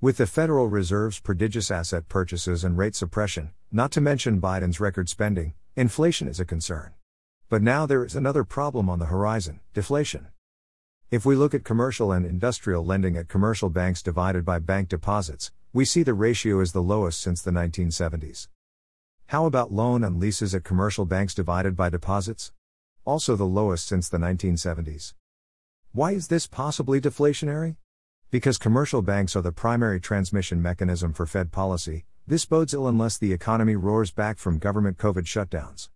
With the Federal Reserve's prodigious asset purchases and rate suppression, not to mention Biden's record spending, inflation is a concern. But now there is another problem on the horizon deflation. If we look at commercial and industrial lending at commercial banks divided by bank deposits, we see the ratio is the lowest since the 1970s. How about loan and leases at commercial banks divided by deposits? Also the lowest since the 1970s. Why is this possibly deflationary? Because commercial banks are the primary transmission mechanism for Fed policy, this bodes ill unless the economy roars back from government COVID shutdowns.